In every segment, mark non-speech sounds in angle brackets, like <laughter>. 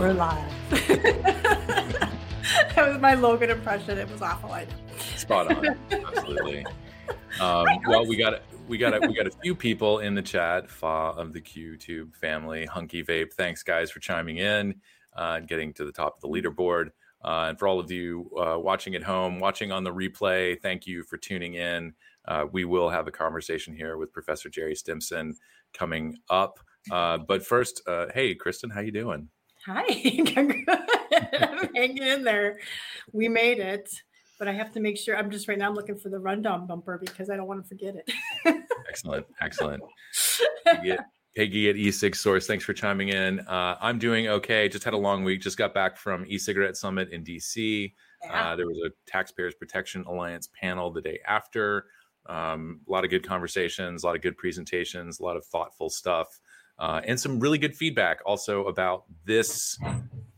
We're live. <laughs> that was my Logan impression. It was awful. I know. Spot on. Absolutely. Um, <laughs> well, we got we got a, we got a few people in the chat. Fa of the QTube family, Hunky Vape. Thanks, guys, for chiming in uh, and getting to the top of the leaderboard. Uh, and for all of you uh, watching at home, watching on the replay, thank you for tuning in. Uh, we will have a conversation here with Professor Gerry Stimson coming up. Uh, but first, uh, hey, Kristen, how you doing? Hi, <laughs> I'm <laughs> hanging in there. We made it, but I have to make sure. I'm just right now. I'm looking for the rundown bumper because I don't want to forget it. <laughs> excellent, excellent. Peggy at E6 Source, thanks for chiming in. Uh, I'm doing okay. Just had a long week. Just got back from e-cigarette summit in DC. Yeah. Uh, there was a Taxpayers Protection Alliance panel the day after. Um, a lot of good conversations, a lot of good presentations, a lot of thoughtful stuff, uh, and some really good feedback also about this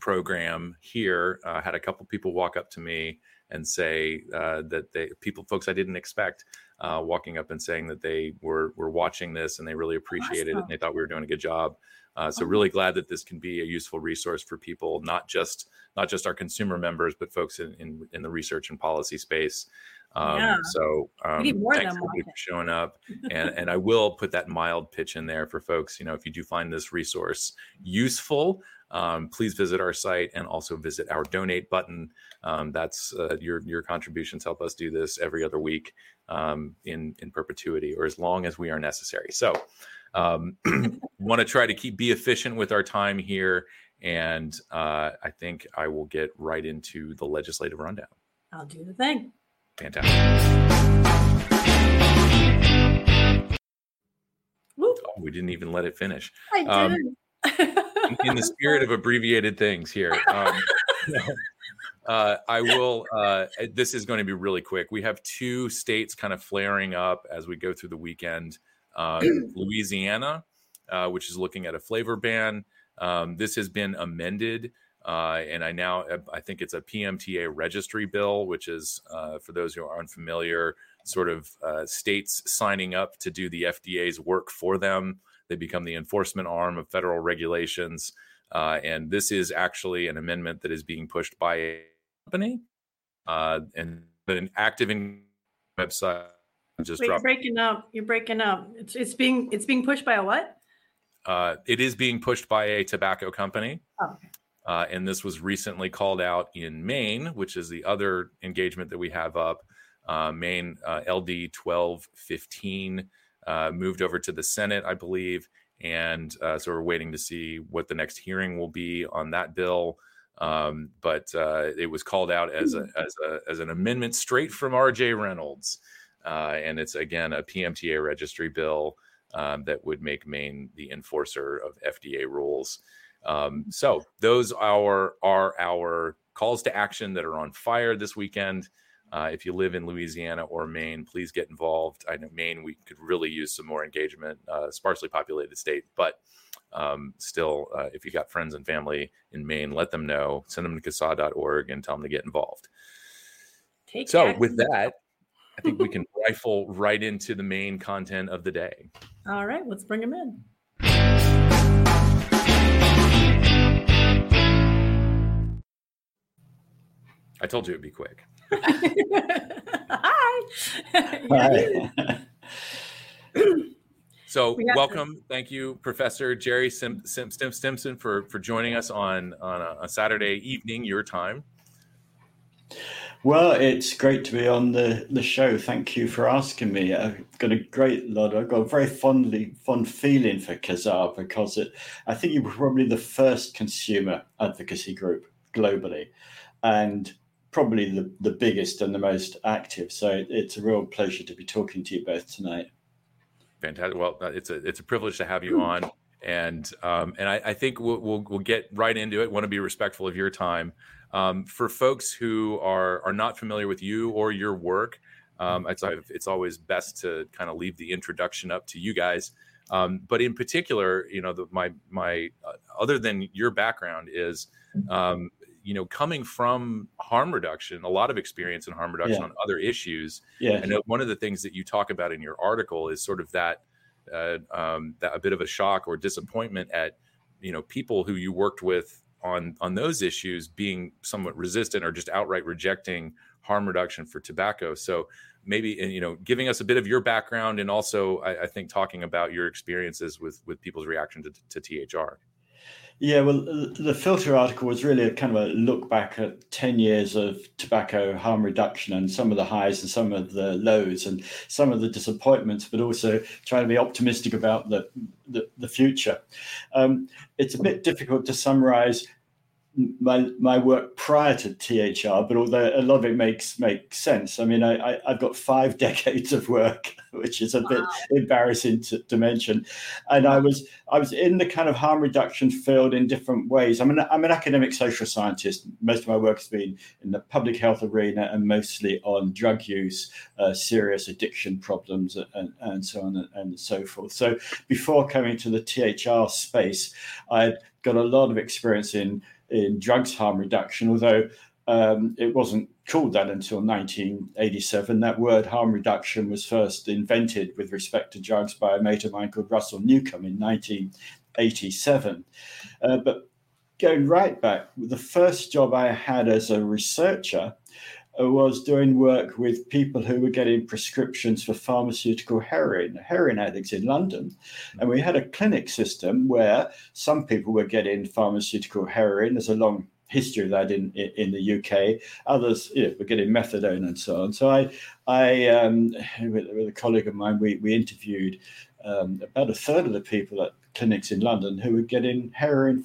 program here. Uh, had a couple people walk up to me and say uh, that they people folks I didn't expect uh, walking up and saying that they were were watching this and they really appreciated awesome. it and they thought we were doing a good job. Uh, so really glad that this can be a useful resource for people, not just not just our consumer members, but folks in in, in the research and policy space. Um, yeah. So um, thanks for showing up, <laughs> and and I will put that mild pitch in there for folks. You know, if you do find this resource useful, um, please visit our site and also visit our donate button. Um, that's uh, your your contributions help us do this every other week um, in in perpetuity or as long as we are necessary. So, um, <clears throat> want to try to keep be efficient with our time here, and uh, I think I will get right into the legislative rundown. I'll do the thing. Fantastic. Oh, we didn't even let it finish. I um, did. in, in, the spirit of abbreviated things here. Um, <laughs> uh, I will. Uh, this is going to be really quick. We have two states kind of flaring up as we go through the weekend. Um, <clears throat> Louisiana, uh, which is looking at a flavor ban. Um, this has been amended uh, and I now I think it's a PMTA registry bill, which is uh, for those who are unfamiliar, sort of uh, states signing up to do the FDA's work for them. They become the enforcement arm of federal regulations, uh, and this is actually an amendment that is being pushed by a company uh, and an active in website. Just Wait, you're breaking up. You're breaking up. It's it's being it's being pushed by a what? Uh, it is being pushed by a tobacco company. Oh. Uh, and this was recently called out in Maine, which is the other engagement that we have up. Uh, Maine uh, LD 1215 uh, moved over to the Senate, I believe. And uh, so we're waiting to see what the next hearing will be on that bill. Um, but uh, it was called out as, a, as, a, as an amendment straight from RJ Reynolds. and it's, again, a PMTA registry bill um, that would make Maine the enforcer of FDA rules. Um, so those are are our calls to action that are on fire this weekend. Uh, if you live in Louisiana or Maine, please get involved. I know Maine, we could really use some more engagement, uh, sparsely populated state, but um, still, uh, if you got friends and family in Maine, let them know. Send them to CASAA.org and tell them to get involved. Take so, action. with that, I think we can rifle right into the main content of the day. All right, let's bring them in. I told you it'd be quick. Hi. <laughs> Hi. so welcome, to... thank you, Professor Gerry Sim, Sim, Sim, Stimson, for for joining us on on a, a Saturday evening, your time. Well, it's great to be on the, the show. Thank you for asking me. I've got a great lot. I've got a very fondly fond feeling for CASAA because it, I think you were probably the first consumer advocacy group globally, and probably the, the biggest and the most active. So it's a real pleasure to be talking to you both tonight. Fantastic. Well, it's a it's a privilege to have you on, and um, and I, I think we'll, we'll, we'll get right into it. Want to be respectful of your time. Um, for folks who are are not familiar with you or your work, um, it's it's always best to kind of leave the introduction up to you guys. Um, but in particular, you know, the, my my uh, other than your background is um, you know, coming from harm reduction, a lot of experience in harm reduction yeah. on other issues. Yeah. And one of the things that you talk about in your article is sort of that, uh, um, that a bit of a shock or disappointment at you know people who you worked with on on those issues being somewhat resistant or just outright rejecting harm reduction for tobacco. So maybe you know giving us a bit of your background and also I, I think talking about your experiences with with people's reaction to, to THR. Yeah, well, the filter article was really a kind of a look back at 10 years of tobacco harm reduction and some of the highs and some of the lows and some of the disappointments, but also trying to be optimistic about the, the, the future. Um, it's a bit difficult to summarize my my work prior to THR, but although a lot of it makes makes sense. I mean, I, I have got five <laughs> decades of work, which is a wow. bit embarrassing to, to, mention, and I was I was in the kind of harm reduction field in different ways. I'm an I'm an academic social scientist. Most of my work has been in the public health arena and mostly on drug use, uh, serious addiction problems, and, and so on and, and so forth. So before coming to the THR space, I had got a lot of experience in in drugs harm reduction, although um, it wasn't called that until 1987. That word harm reduction was first invented with respect to drugs by a mate of mine called Russell Newcombe in 1987. Uh, but going right back, the first job I had as a researcher was doing work with people who were getting prescriptions for pharmaceutical heroin, heroin addicts in London. And we had a clinic system where some people were getting pharmaceutical heroin. There's a long history of that in, in, the UK. Others you know, were getting methadone and so on. So I, I um, with, with, a colleague of mine, we, we interviewed um, about a third of the people at clinics in London who were getting heroin,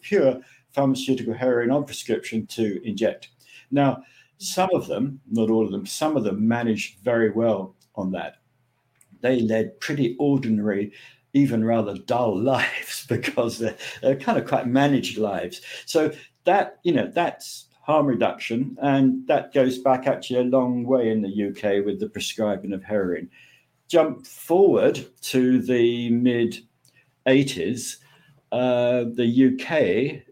pure pharmaceutical heroin on prescription to inject. Now, some of them, not all of them, some of them managed very well on that. They led pretty ordinary, even rather dull <laughs> lives because they're, they're kind of quite managed lives. So that, you know, that's harm reduction. And that goes back actually a long way in the UK with the prescribing of heroin. Jump forward to the mid 80s, uh, the UK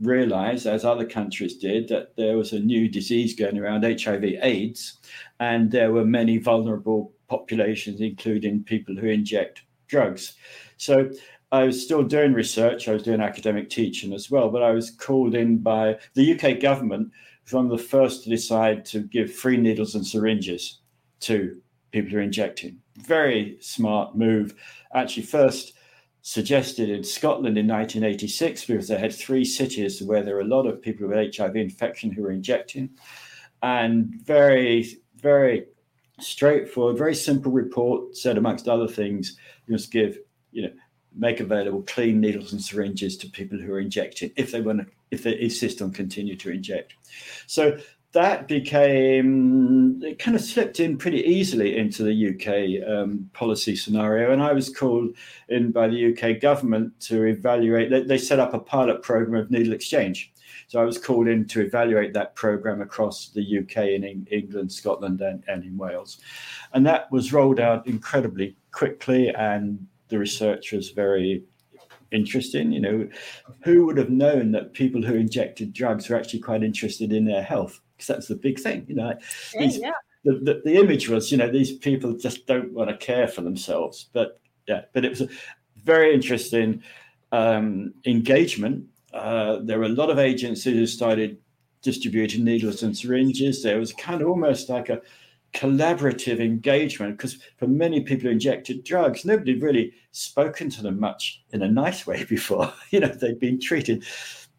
realized, as other countries did, that there was a new disease going around, HIV AIDS, and there were many vulnerable populations, including people who inject drugs. So I was still doing research, I was doing academic teaching as well, but I was called in by the UK government, of the first to decide to give free needles and syringes to people who are injecting. Very smart move. Actually, first suggested in Scotland in 1986 because they had three cities where there were a lot of people with HIV infection who were injecting, and very, very straightforward, very simple report said, amongst other things, you must give, you know, make available clean needles and syringes to people who are injecting if they want to, if they insist on continue to inject. So that became it kind of slipped in pretty easily into the UK um, policy scenario, and I was called in by the UK government to evaluate. They, they, set up a pilot program of needle exchange, so I was called in to evaluate that program across the UK in England, Scotland, and, and in Wales, and that was rolled out incredibly quickly, and the research was very interesting. You know, who would have known that people who injected drugs were actually quite interested in their health? Because that's the big thing, you know. Yeah, these, yeah. The, the, the, image was, you know, these people just don't want to care for themselves. But yeah, but it was a very interesting um, engagement. Uh, there were a lot of agencies who started distributing needles and syringes. There was kind of almost like a collaborative engagement because for many people who injected drugs, nobody really spoken to them much in a nice way <laughs> before. you know, they'd been treated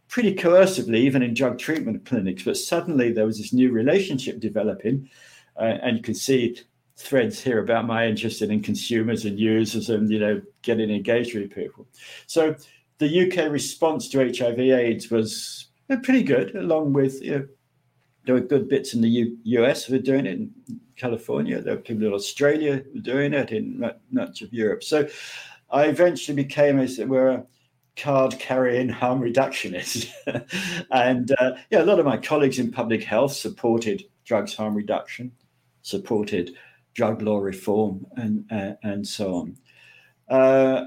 pretty coercively, even in drug treatment clinics. But suddenly there was this new relationship developing, uh, and you can see threads here about my interest in consumers and users and you know getting engaged with people. So the UK response to HIV/AIDS was uh, pretty good, along with you know, there were good bits in the U- US who were doing it in California. There were people in Australia who were doing it in much of Europe. So I eventually became, as it were, card carrying harm reductionist. <laughs> and uh, yeah, a lot of my colleagues in public health supported drugs harm reduction, supported drug law reform, and, uh, and so on. Uh,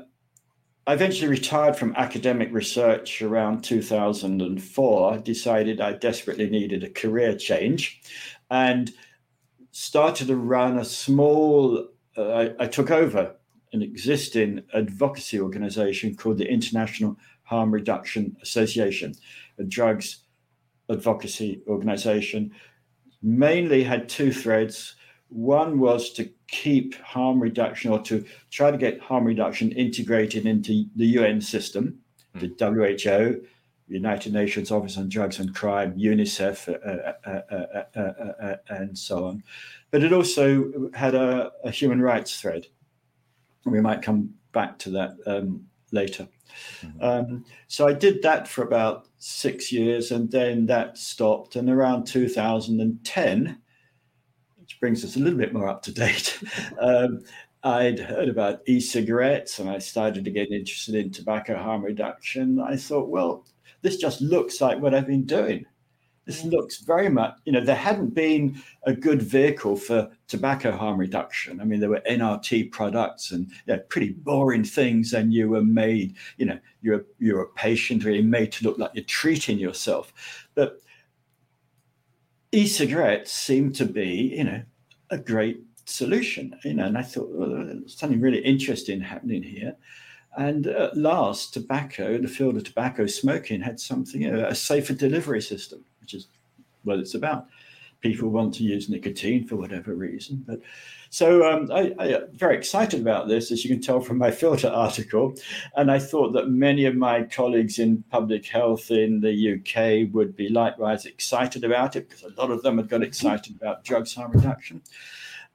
I eventually retired from academic research around 2004. I decided I desperately needed a career change and started to run a small, uh, I, I took over an existing advocacy organization called the International Harm Reduction Association, a drugs advocacy organization. Mainly had two threads. One was to keep harm reduction or to try to get harm reduction integrated into the UN system, mm. the WHO, United Nations Office on Drugs and Crime, UNICEF, uh, uh, uh, and so on. But it also had a, a, human rights thread. We might come back to that um, later. Mm-hmm. Um, so I did that for about six years, and then that stopped. And around 2010, which brings us a little bit more up to date, <laughs> um, I'd heard about e-cigarettes, and I started to get interested in tobacco harm reduction. I thought, well, this just looks like what I've been doing. This looks very much, you know, there hadn't been a good vehicle for tobacco harm reduction. I mean, there were NRT products and you know, pretty boring things, and you were made, you know, you're you're a patient, really made to look like you're treating yourself. But e-cigarettes seem to be, you know, a great solution. You know, and I thought something really interesting happening here. And at last, tobacco, the field of tobacco smoking had something, you know, a safer delivery system, which is what it's about. People want to use nicotine for whatever reason. But so um, I, am very excited about this, as you can tell from my filter article. And I thought that many of my colleagues in public health in the UK would be likewise excited about it, because a lot of them had got excited about drugs harm reduction.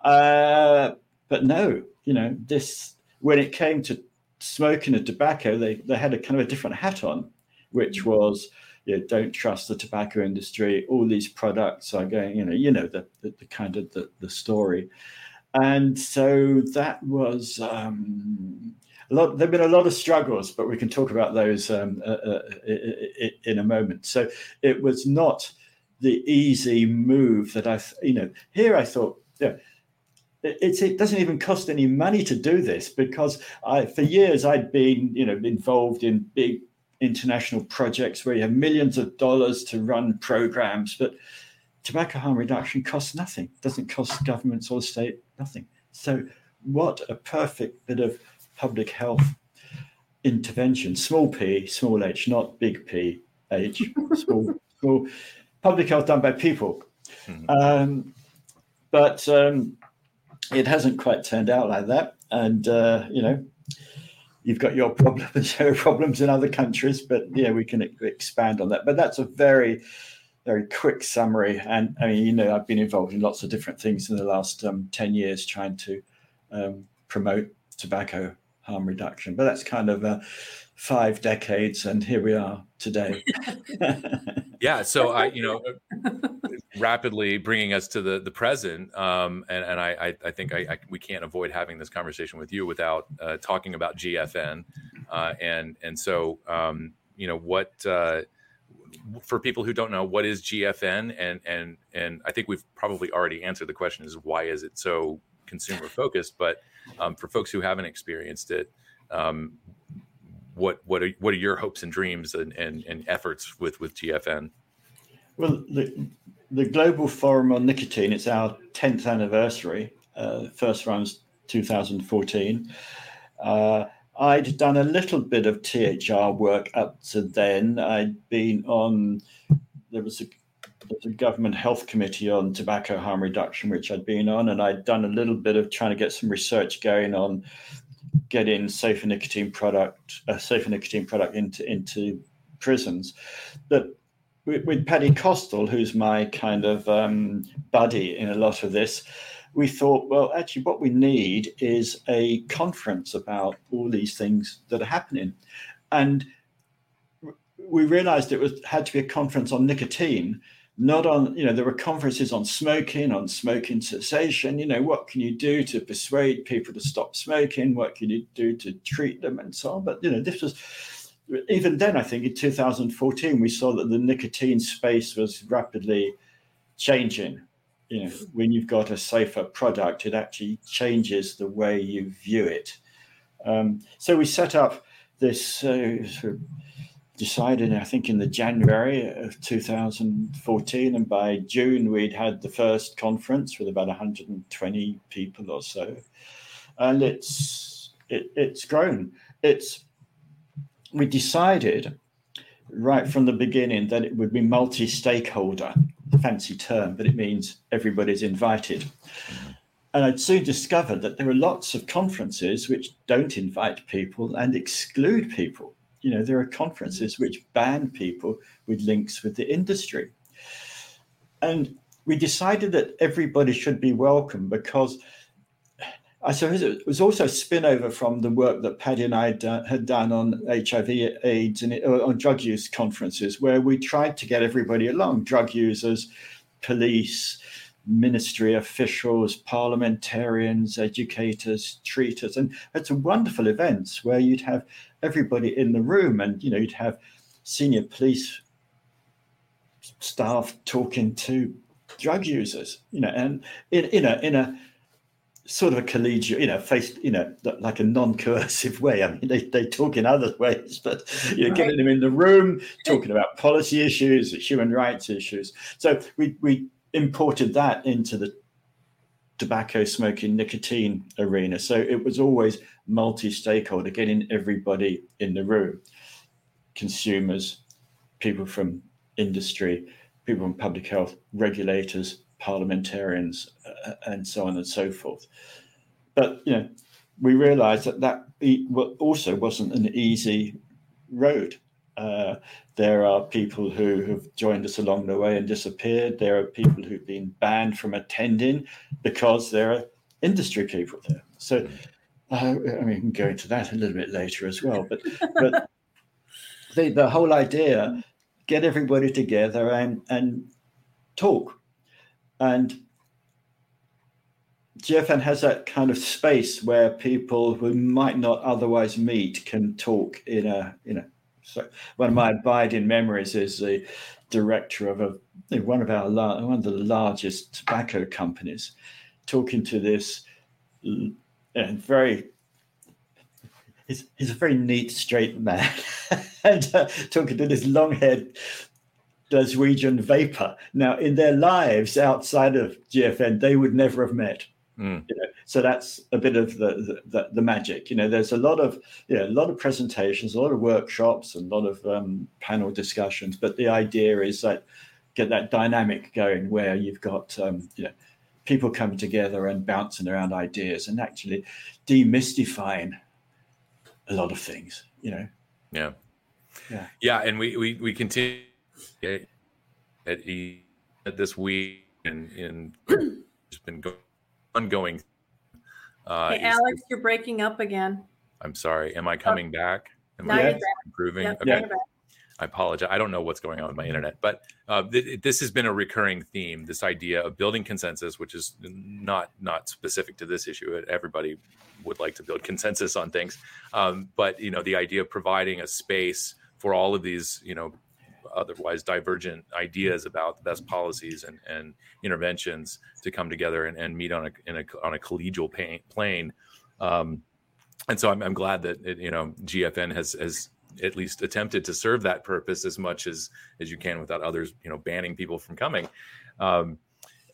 Uh, but no, you know, this when it came to smoking and tobacco, they, they had a kind of a different hat on, which was, you know, don't trust the tobacco industry. All these products are going, you know, you know the, the, the kind of the, the story. And so that was um, a lot. There've been a lot of struggles, but we can talk about those um, uh, uh, in a moment. So it was not the easy move that I, you know, here I thought, yeah, it's, it doesn't even cost any money to do this because I, for years I'd been, you know, involved in big international projects where you have millions of dollars to run programs, but tobacco harm reduction costs nothing. Doesn't cost governments or state nothing. So, what a perfect bit of public health intervention. Small p, small h, not big p, h. <laughs> small, small public health done by people. Mm-hmm. Um, but um, it hasn't quite turned out like that. And, uh, you know, you've got your problems, <laughs> your problems in other countries, but yeah, we can expand on that. But that's a very, very quick summary. And I mean, you know, I've been involved in lots of different things in the last um, 10 years trying to um, promote tobacco harm reduction. But that's kind of uh, five decades, and here we are today. <laughs> <laughs> yeah. So I, you know, <laughs> rapidly bringing us to the the present, um, and and I I, think I, I, we can't avoid having this conversation with you without uh, talking about GFN, uh, and and so um, you know what. Uh, for people who don't know what is GFN and and and I think we've probably already answered the question is why is it so consumer focused but um, for folks who haven't experienced it um, what what are what are your hopes and dreams and, and, and efforts with with GFN? Well, the the Global Forum on Nicotine. It's our tenth anniversary. Uh, first runs 2014. Uh, I'd done a little bit of THR work up to then. I'd been on there was a a government health committee on tobacco harm reduction, which I'd been on, and I'd done a little bit of trying to get some research going on getting safer nicotine product, a safer nicotine product into into prisons. But with, with Paddy Costall, who's my kind of um, buddy in a lot of this, we thought, well, actually, what we need is a conference about all these things that are happening, and we realized it was had to be a conference on nicotine not on you know there were conferences on smoking on smoking cessation you know what can you do to persuade people to stop smoking? What can you do to treat them and so on? But you know this was even then i think in 2014 we saw that the nicotine space was rapidly changing. You know when you've got a safer product it actually changes the way you view it. Um, so we set up this uh, sort of decided, I think, in the January of 2014, and by June we'd had the first conference with about 120 people or so, and it's it, it's grown. It's we decided right from the beginning that it would be multi-stakeholder fancy term but it means everybody's invited. And i'd soon discovered that there are lots of conferences which don't invite people and exclude people you know there are conferences mm-hmm. which ban people with links with the industry. And we decided that everybody should be welcome because I suppose it was also a spin-over from the work that Paddy and I had done on HIV, AIDS, and uh, on drug use conferences, where we tried to get everybody along: drug users, police, ministry officials, parliamentarians, educators, treaters, and it's a wonderful events where you'd have everybody in the room, and you know you'd have senior police staff talking to drug users, you know, and in in a in a sort of a collegiate, you know, face, you know, like a non-coercive way. I mean, they, they talk in other ways, but you know, right. getting them in the room, talking about policy issues, human rights issues. So we we imported that into the tobacco smoking nicotine arena. So it was always multi-stakeholder, getting everybody in the room, consumers, people from industry, people from public health, regulators, parliamentarians, uh, and so on and so forth. But you know, we realised that that also wasn't an easy road. Uh, there are people who have joined us along the way and disappeared. There are people who've been banned from attending because there are industry people there. So, uh, I mean, we can go into that a little bit later as well. But, but <laughs> the, the whole idea get everybody together and, and talk and GFN has that kind of space where people who might not otherwise meet can talk in a, you know. So one of my abiding memories is the director of a one of our one of the largest tobacco companies, talking to this and very. He's, he's a very neat, straight man, <laughs> and uh, talking to this long-haired Glaswegian vapor. Now, in their lives outside of GFN, they would never have met. Mm. You know, so that's a bit of the, the, the magic. You know, there's a lot of yeah, a lot of presentations, a lot of workshops, and a lot of um, panel discussions. But the idea is that get that dynamic going where you've got um, you know people coming together and bouncing around ideas and actually demystifying a lot of things. You know. Yeah. Yeah. Yeah, and we we we continue at, at this week and in it's <clears throat> been go, ongoing. Uh, hey, Alex, you're breaking up again. I'm sorry. Am I coming oh. back? Am I improving? Yep, okay. I apologize. I don't know what's going on with my internet, but uh, th- this has been a recurring theme. This idea of building consensus, which is not not specific to this issue. Everybody would like to build consensus on things, um, but you know, the idea of providing a space for all of these, you know, otherwise divergent ideas about the best policies and, and interventions to come together and, and meet on a, a on a collegial plane. Um, and so I'm, I'm glad that it, you know GFN has has at least attempted to serve that purpose as much as as you can without others you know banning people from coming. Um,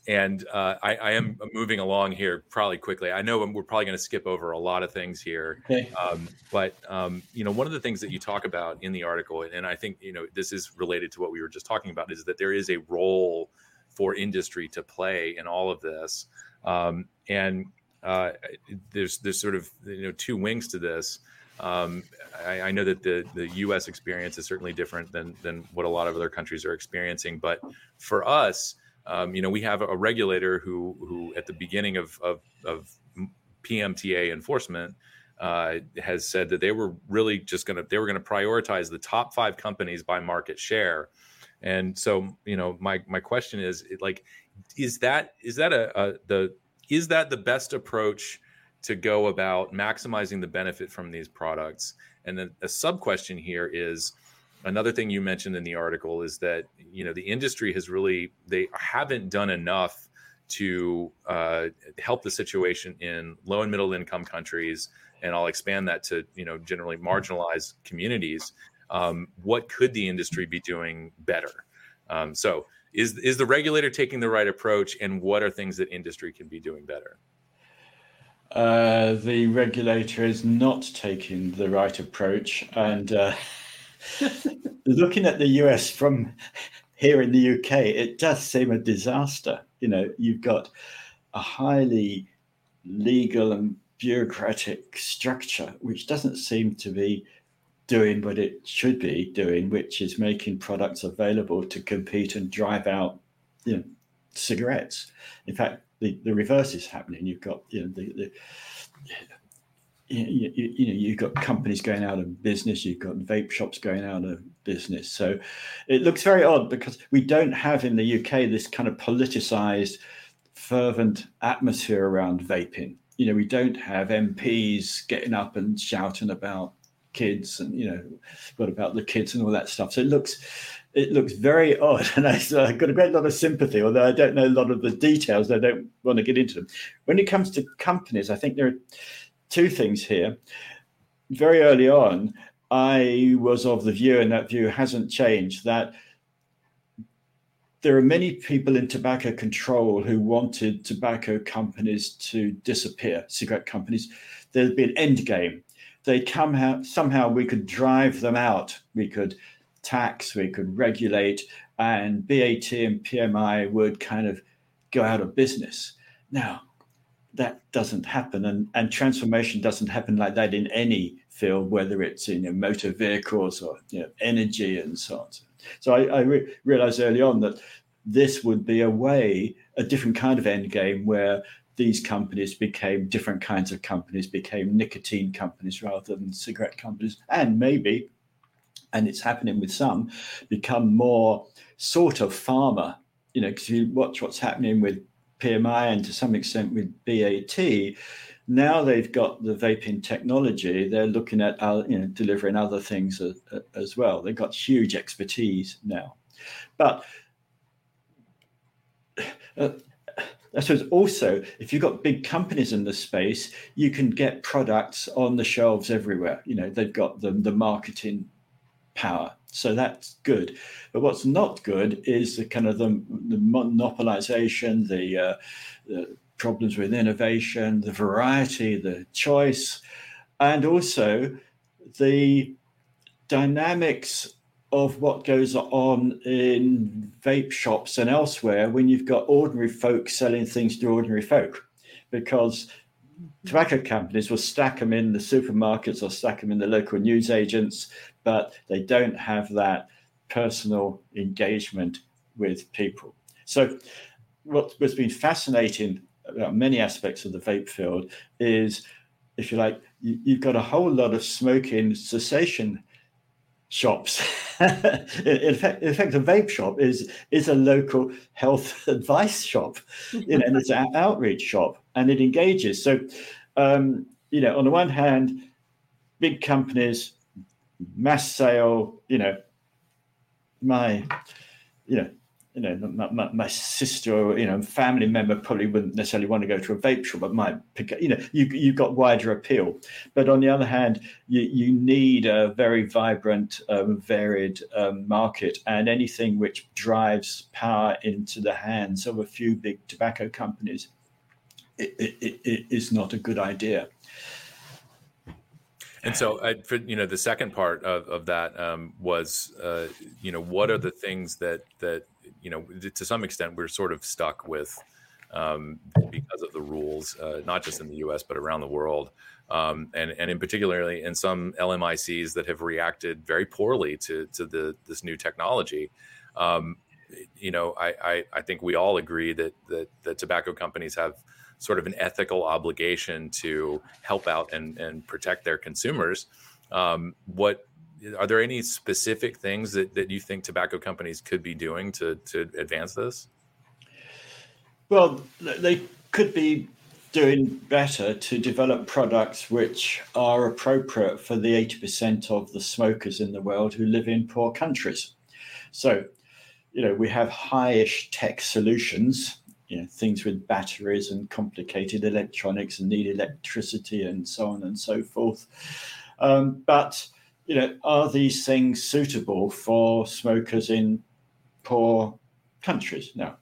and uh, I, I, am moving along here probably quickly. I know we're probably going to skip over a lot of things here, okay. um, but um, you know, one of the things that you talk about in the article, and I think you know this is related to what we were just talking about, is that there is a role for industry to play in all of this, um, and uh, there's there's sort of you know two wings to this. Um, I, I, know that the the U.S. experience is certainly different than than what a lot of other countries are experiencing, but for us um, you know, we have a regulator who, who at the beginning of, of, of PMTA enforcement, uh, has said that they were really just going to they were going to prioritize the top five companies by market share. And so, you know, my my question is, like, is that is that a, a the is that the best approach to go about maximizing the benefit from these products? And then a sub question here is another thing you mentioned in the article is that you know the industry has really they haven't done enough to uh, help the situation in low and middle income countries and i'll expand that to you know generally marginalized communities um, what could the industry be doing better um, so is is the regulator taking the right approach and what are things that industry can be doing better uh, the regulator is not taking the right approach. And uh, looking at the US from here in the UK, it does seem a disaster. You know, you've got a highly legal and bureaucratic structure which doesn't seem to be doing what it should be doing, which is making products available to compete and drive out you know, cigarettes. In fact, the, the reverse is happening. You've got you know the, the you, you, know you've got companies going out of business you've got vape shops going out of business. So it looks very odd because we don't have in the uk this kind of politicized fervent atmosphere around vaping. You know we don't have mps getting up and shouting about kids and you know what about the kids and all that stuff. So it looks it looks very odd. <laughs> And I, have got a great lot of sympathy although i don't know a lot of the details. I don't want to get into them. When it comes to companies i think there are two things here. Very early on i was of the view and that view hasn't changed that there are many people in tobacco control who wanted tobacco companies to disappear cigarette companies. There'd be an end game. They come out somehow we could drive them out. We could tax we could regulate and bat and pmi would kind of go out of business. Now that doesn't happen and, and transformation doesn't happen like that in any field whether it's in you know, motor vehicles or you know, energy and so on so i, I re- realized early on that this would be a way a different kind of end game where these companies became different kinds of companies, became nicotine companies rather than cigarette companies, and maybe, and it's happening with some, become more sort of pharma. You know, because you watch what's happening with PMI and to some extent with BAT. Now they've got the vaping technology. They're looking at you know delivering other things as, as well. They've got huge expertise now, but. <sighs> Uh, I suppose also, if you've got big companies in the space, you can get products on the shelves everywhere. You know, they've got the, the marketing power. So that's good. But what's not good is the kind of the, the monopolization, the, uh, the problems with innovation, the variety, the choice, and also the dynamics of what goes on in vape shops and elsewhere when you've got ordinary folk selling things to ordinary folk because tobacco companies will stack them in the supermarkets or stack them in the local news agents but they don't have that personal engagement with people so what, what's been fascinating about many aspects of the vape field is if you like you, you've got a whole lot of smoking cessation shops. <laughs> in, fact, in a vape shop is is a local health <laughs> advice shop, you know, and it's an outreach shop, and it engages. So, um, you know, on the one hand, big companies, mass sale, you know, my, you know, you know, my, my, sister or you know, family member probably wouldn't necessarily want to go to a vape shop, but might pick. You know, you you've got wider appeal. But on the other hand, you you need a very vibrant, um, varied um, market, and anything which drives power into the hands of a few big tobacco companies, it, it, it is not a good idea. And so, uh, for you know, the second part of, of that um, was, uh, you know, what are the things that that you know, to some extent, we're sort of stuck with um, because of the rules, uh, not just in the U.S. but around the world, um, and and in particularly in some LMICs that have reacted very poorly to to the this new technology. Um, you know, I, I, I think we all agree that that the tobacco companies have sort of an ethical obligation to help out and and protect their consumers. Um, what are there any specific things that, that you think tobacco companies could be doing to, to advance this? Well, they could be doing better to develop products which are appropriate for the 80% of the smokers in the world who live in poor countries. So, you know, we have high-ish tech solutions, you know, things with batteries and complicated electronics and need electricity and so on and so forth. Um, but you know, are these things suitable for smokers in poor countries? Now,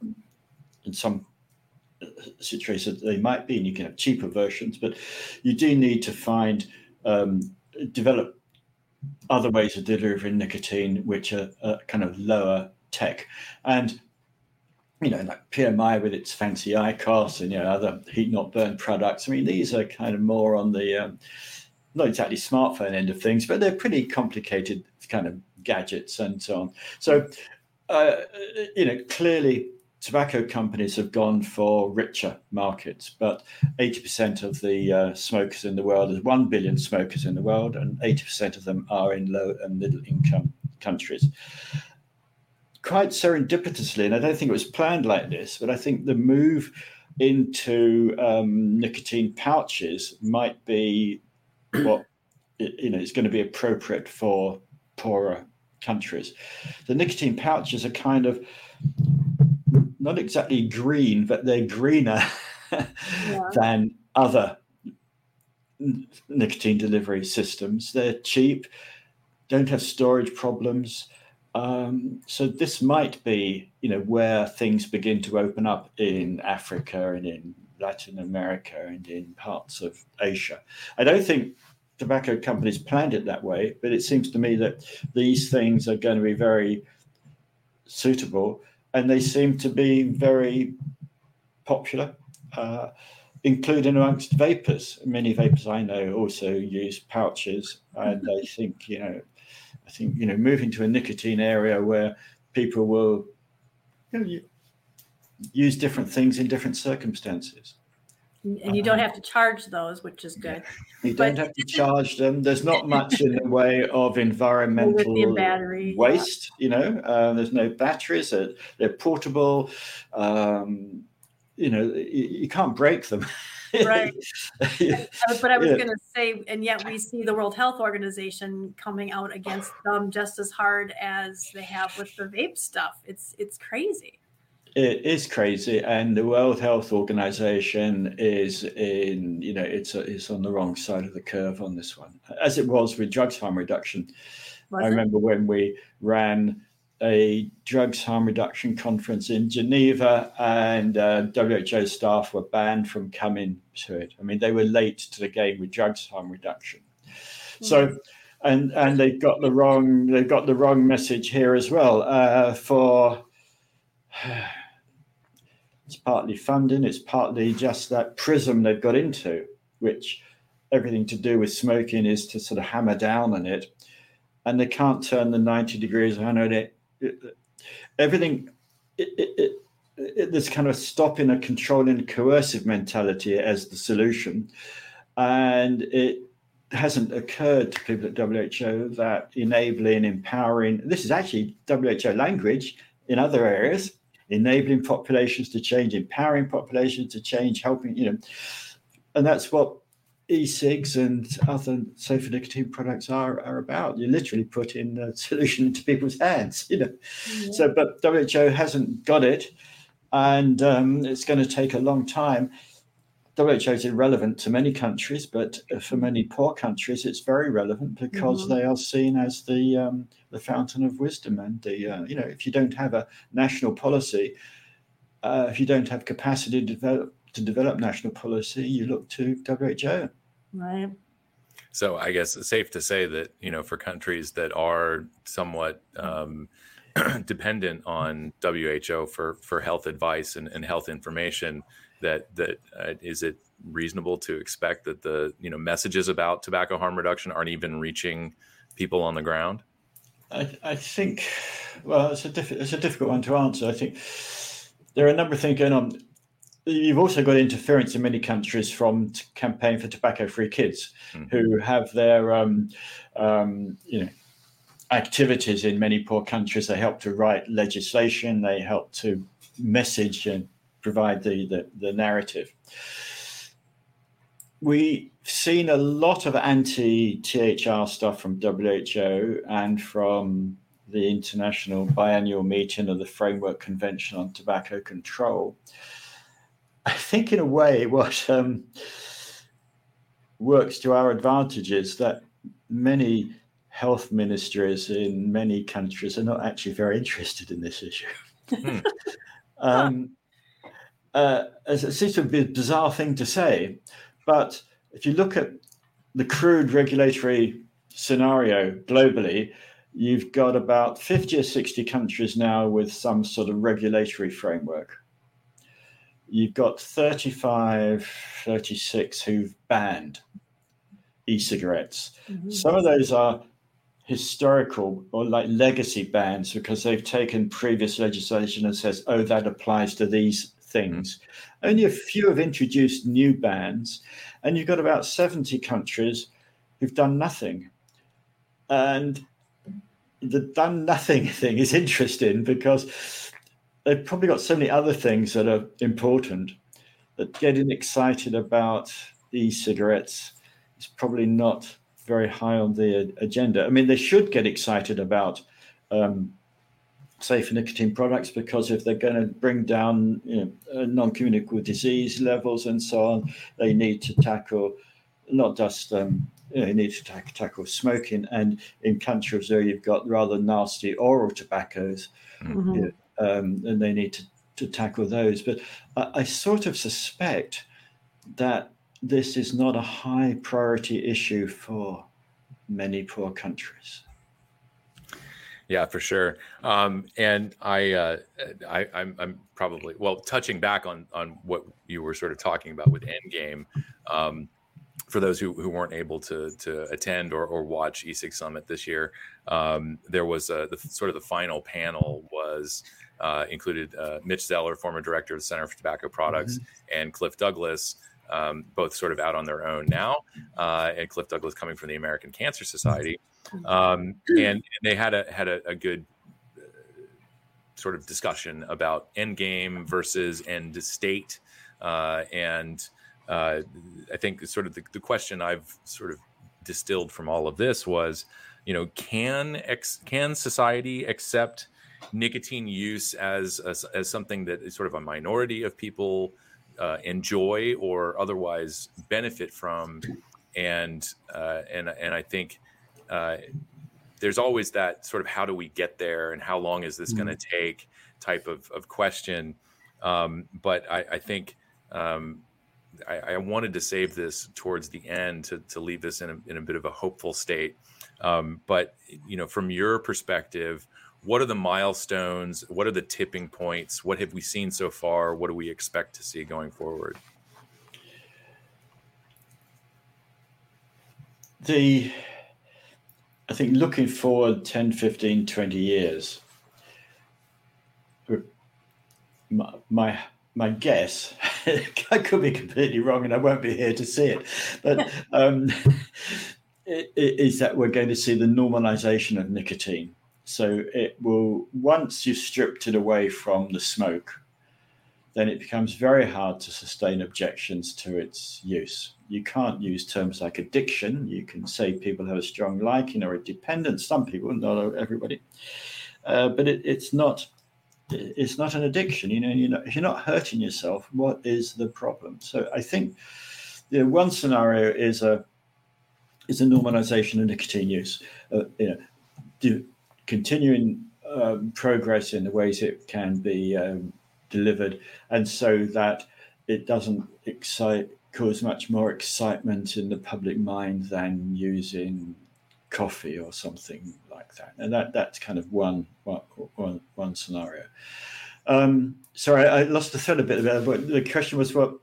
in some situations they might be, and you can have cheaper versions, but you do need to find um, develop other ways of delivering nicotine which are, are kind of lower tech and you know, like PMI with its fancy IQOS and you know other heat not burn products. I mean, these are kind of more on the um, not exactly smartphone end of things, but they're pretty complicated kind of gadgets and so on. So, uh, you know, clearly tobacco companies have gone for richer markets, but 80% of the uh, smokers in the world, there's 1 billion smokers in the world, and 80% of them are in low and middle income countries. Quite serendipitously, and I don't think it was planned like this, but I think the move into um, nicotine pouches might be what you know is going to be appropriate for poorer countries. The nicotine pouches are kind of not exactly green, but they're greener yeah. <laughs> than other nicotine delivery systems. They're cheap, don't have storage problems. Um, so this might be, you know, where things begin to open up in Africa and in Latin America and in parts of Asia. I don't think tobacco companies planned it that way, but it seems to me that these things are going to be very suitable and they seem to be very popular, uh, including amongst vapors. Many vapors I know also use pouches, and I think you know, I think you know, moving to a nicotine area where people will you know, use different things in different circumstances and you don't have to charge those, which is good. You don't but, have to charge them. There's not much in the way of environmental battery, waste. Yeah. You know, uh, there's no batteries. They're, they're portable. Um, you know, you, you, can't break them. <laughs> right. <laughs> Uh, but I was yeah. going to say, and yet we see the World Health Organization coming out against them just as hard as they have with the vape stuff. It's it's crazy it is crazy, and the World Health Organization is in, you know, it's a, it's on the wrong side of the curve on this one, as it was with drugs harm reduction. Was I it? remember when we ran a drugs harm reduction conference in Geneva, and uh, WHO staff were banned from coming to it. I mean, they were late to the game with drugs harm reduction. Mm. So, and and they got the wrong they got the wrong message here as well uh, for <sighs> it's partly funding, it's partly just that prism they've got into, which everything to do with smoking is to sort of hammer down on it. And they can't turn the 90 degrees on it. Everything, it, it, it, there's kind of stopping a controlling coercive mentality as the solution. And it hasn't occurred to people at WHO that enabling, empowering, this is actually WHO language in other areas enabling populations to change, empowering populations to change, helping, you know, and that's what e-cigs and other safer nicotine products are, are about. You literally put in a solution into people's hands, you know. Yeah. So, but WHO hasn't got it, and um, it's going to take a long time. WHO is irrelevant to many countries, but for many poor countries, it's very relevant because mm-hmm. they are seen as the um, the fountain of wisdom. And the uh, you know, if you don't have a national policy, uh, if you don't have capacity to develop to develop national policy, you look to WHO. Right. So I guess it's safe to say that you know, for countries that are somewhat um, <clears throat> dependent on WHO for for health advice and, and health information that that uh, is it reasonable to expect that the you know messages about tobacco harm reduction aren't even reaching people on the ground? I, I think, well, it's a diff- it's a difficult one to answer. I think there are a number of things going on. You've also got interference in many countries from campaign for tobacco-free kids, mm-hmm. who have their, um, um, you know, activities in many poor countries. They help to write legislation. They help to message and provide the, the, the narrative. We've seen a lot of anti THR stuff from WHO and from the international biannual meeting of the Framework Convention on Tobacco Control. I think, in a way, what um, works to our advantage is that many health ministries in many countries are not actually very interested in this issue. Hmm. <laughs> um, uh, it seems to be a bizarre thing to say, but if you look at the crude regulatory scenario globally, you've got about 50 or 60 countries now with some sort of regulatory framework. You've got 35, 36 who've banned e cigarettes. Mm-hmm. Some of those are historical or like legacy bans because they've taken previous legislation and says, oh, that applies to these things. Mm-hmm. Only a few have introduced new bans, and you've got about 70 countries who've done nothing. And the done nothing <laughs> thing is interesting because they've probably got so many other things that are important that getting excited about e-cigarettes is probably not very high on the agenda. I mean, they should get excited about um, safe nicotine products because if they're going to bring down you know, non-communicable disease levels and so on, they need to tackle not just um, you, know, you need to tackle, tackle smoking, and in countries where you've got rather nasty oral tobaccos, mm-hmm. you know, um, and they need to, to tackle those. But I, I sort of suspect that this is not a high priority issue for many poor countries. Yeah, for sure. Um, and I, uh, I, I'm, I'm, probably well touching back on on what you were sort of talking about with Endgame. Um, for those who, who weren't able to to attend or, or watch E-Cig Summit this year, um, there was a, the sort of the final panel was uh, included uh, Mitch Zeller, former director of the Center for Tobacco Products, mm-hmm. and Cliff Douglas, um, both sort of out on their own now, uh, and Cliff Douglas coming from the American Cancer Society, um, and, and, they had a had a, a good uh, sort of discussion about end game versus end state, uh, and uh, I think sort of the, the, question I've sort of distilled from all of this was, you know, can ex, can society accept nicotine use as, as, as something that is sort of a minority of people uh, enjoy or otherwise benefit from, and uh, and and I think uh, there's always that sort of how do we get there and how long is this mm-hmm. going to take type of, of question. Um, but I, I think um, I, I, wanted to save this towards the end to, to leave this in a, in a bit of a hopeful state. Um, but you know, from your perspective, what are the milestones? What are the tipping points? What have we seen so far? What do we expect to see going forward? The, I think looking forward 10, 15, 20 years, my, my my guess, <laughs> <laughs> I could be completely wrong, and I won't be here to see it, but <laughs> um, <laughs> is that we're going to see the normalization of nicotine. So it will once you've stripped it away from the smoke, then it becomes very hard to sustain objections to its use. You can't use terms like addiction. You can say people have a strong liking or a dependence. Some people, not everybody, uh, but it, it's not it's not an addiction. You know, you know, if you're not hurting yourself, what is the problem? So I think you know, one scenario is a is a normalization of nicotine use. Uh, you know, do, continuing um, progress in the ways it can be um, delivered, and so that it doesn't excite cause much more excitement in the public mind than using coffee or something like that. And that that's kind of one one, one, scenario. Um, sorry, I lost the thread a bit there, but the question was what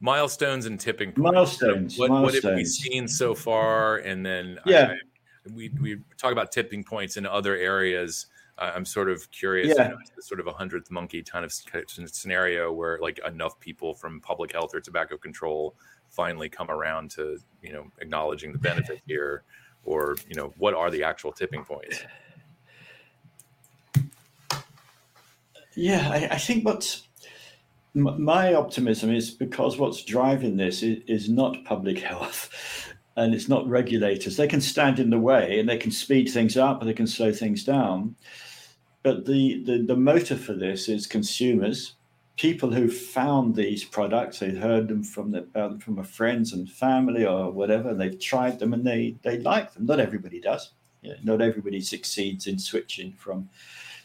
milestones and tipping points. Milestones. What, milestones. what have we seen so far? And then yeah. I, we, we talk about tipping points in other areas. Uh, I'm sort of curious, yeah. you know, sort of a hundredth monkey kind of scenario where like enough people from public health or tobacco control finally come around to you know acknowledging the benefit <laughs> here or you know what are the actual tipping points? Yeah i, I think what's my optimism is because what's driving this is, is not public health <laughs> and it's not regulators. They can stand in the way and they can speed things up or they can slow things down but the, the, the motive for this is consumers people who found these products, they've heard them from the, uh, from a friends and family or whatever, and they've tried them and they they like them. Not everybody does. Yeah, not everybody succeeds in switching from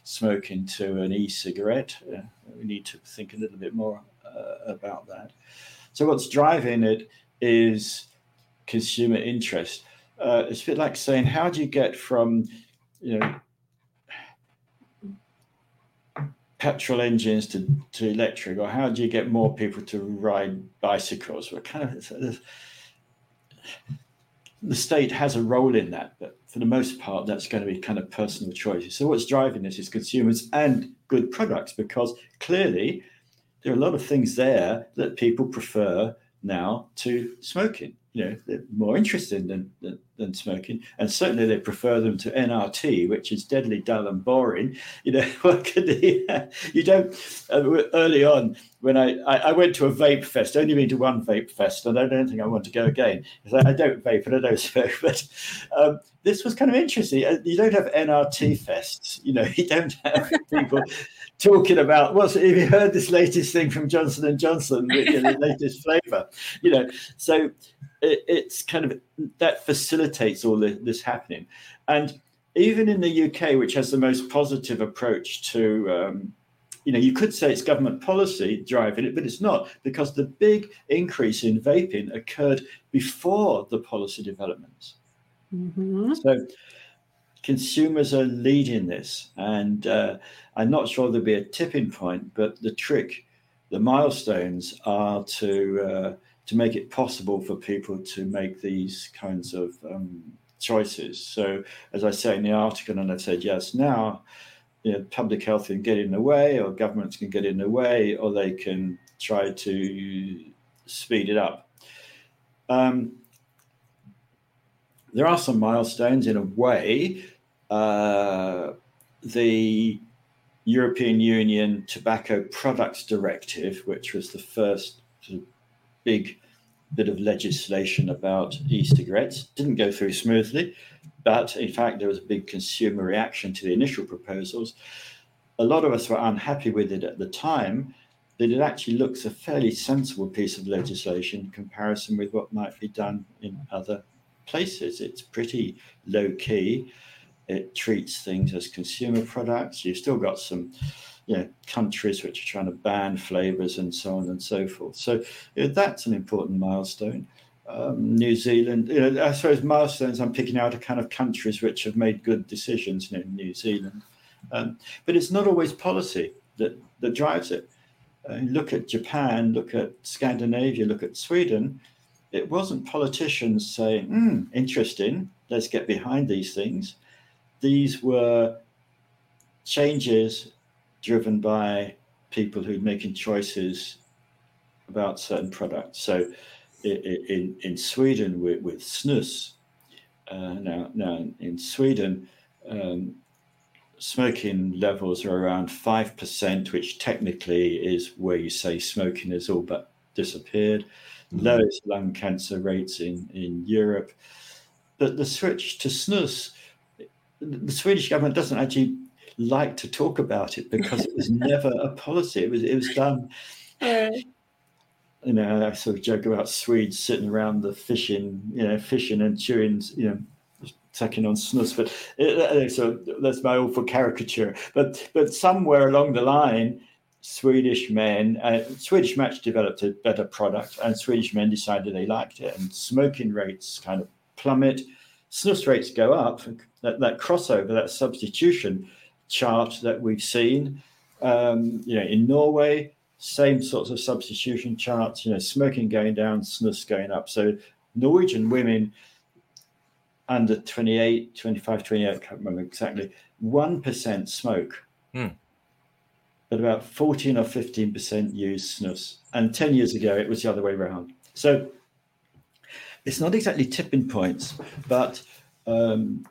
smoking to an e-cigarette. Uh, we need to think a little bit more uh, about that. So what's driving it is consumer interest. Uh, it's a bit like saying, how do you get from, you know, petrol engines to, to electric, or how do you get more people to ride bicycles? What kind of the state has a role in that, but for the most part, that's going to be kind of personal choices. So what's driving this is consumers and good products, because clearly there are a lot of things there that people prefer now to smoking you know they're more interested than, than, than smoking. And certainly they prefer them to nrt which is deadly dull and boring. <laughs> You know <laughs> what could they, <laughs> you don't uh, early on when I, I, I went to a vape fest only been to one vape fest and i don't think i want to go again. Because I, I, don't vape and i don't smoke but um, this was kind of interesting. Uh, you don't have nrt fests you know you don't have people talking about well have you heard this latest thing from johnson and johnson the, the <laughs> latest flavor you know so it, it's kind of that facilitates all this happening. And even in the UK, which has the most positive approach to, um, you know, you could say it's government policy driving it, but it's not because the big increase in vaping occurred before the policy developments. Mm-hmm. So consumers are leading this, and uh, I'm not sure there'll be a tipping point, but the trick, the milestones are to uh, to make it possible for people to make these kinds of um, choices. So, as I say in the article, and I've said, yes, now you know, public health can get in the way, or governments can get in the way, or they can try to speed it up. Um, there are some milestones in a way. Uh, the European Union Tobacco Products Directive, which was the first sort of big bit of legislation about e-cigarettes. Didn't go through smoothly, but in fact, there was a big consumer reaction to the initial proposals. A lot of us were unhappy with it at the time, but it actually looks a fairly sensible piece of legislation in comparison with what might be done in other places. It's pretty low key. It treats things as consumer products. You've still got some you know, countries which are trying to ban flavors and so on and so forth. So you know, that's an important milestone. Um, New Zealand, you know, I suppose milestones I'm picking out a kind of countries which have made good decisions, you know, New Zealand. Um, but it's not always policy that, that drives it. Uh, look at Japan, look at Scandinavia, look at Sweden. It wasn't politicians saying, hmm, interesting, let's get behind these things. These were changes driven by people who are making choices about certain products. So in, in Sweden with, with snus, uh, now, now in Sweden, um, smoking levels are around 5%, which technically is where you say smoking has all but disappeared. Mm-hmm. Lowest lung cancer rates in, in Europe. But the switch to snus, the Swedish government doesn't actually like to talk about it because it was <laughs> never a policy. It was it was done. You know, I sort of joke about Swedes sitting around the fishing, you know, fishing and chewing, you know, sucking on snus. But it, so that's my awful caricature. But but somewhere along the line, Swedish men, uh, Swedish Match developed a better product, and Swedish men decided they liked it, and smoking rates kind of plummet, snus rates go up. That, that crossover, that substitution, chart that we've seen. Um, you know, in Norway, same sorts of substitution charts. You know, smoking going down, snus going up. So Norwegian women under 28, 25, 28, I can't remember exactly, 1% smoke. Hmm. But about 14 or 15% use snus. And 10 years ago, it was the other way around. So it's not exactly tipping points, but, um,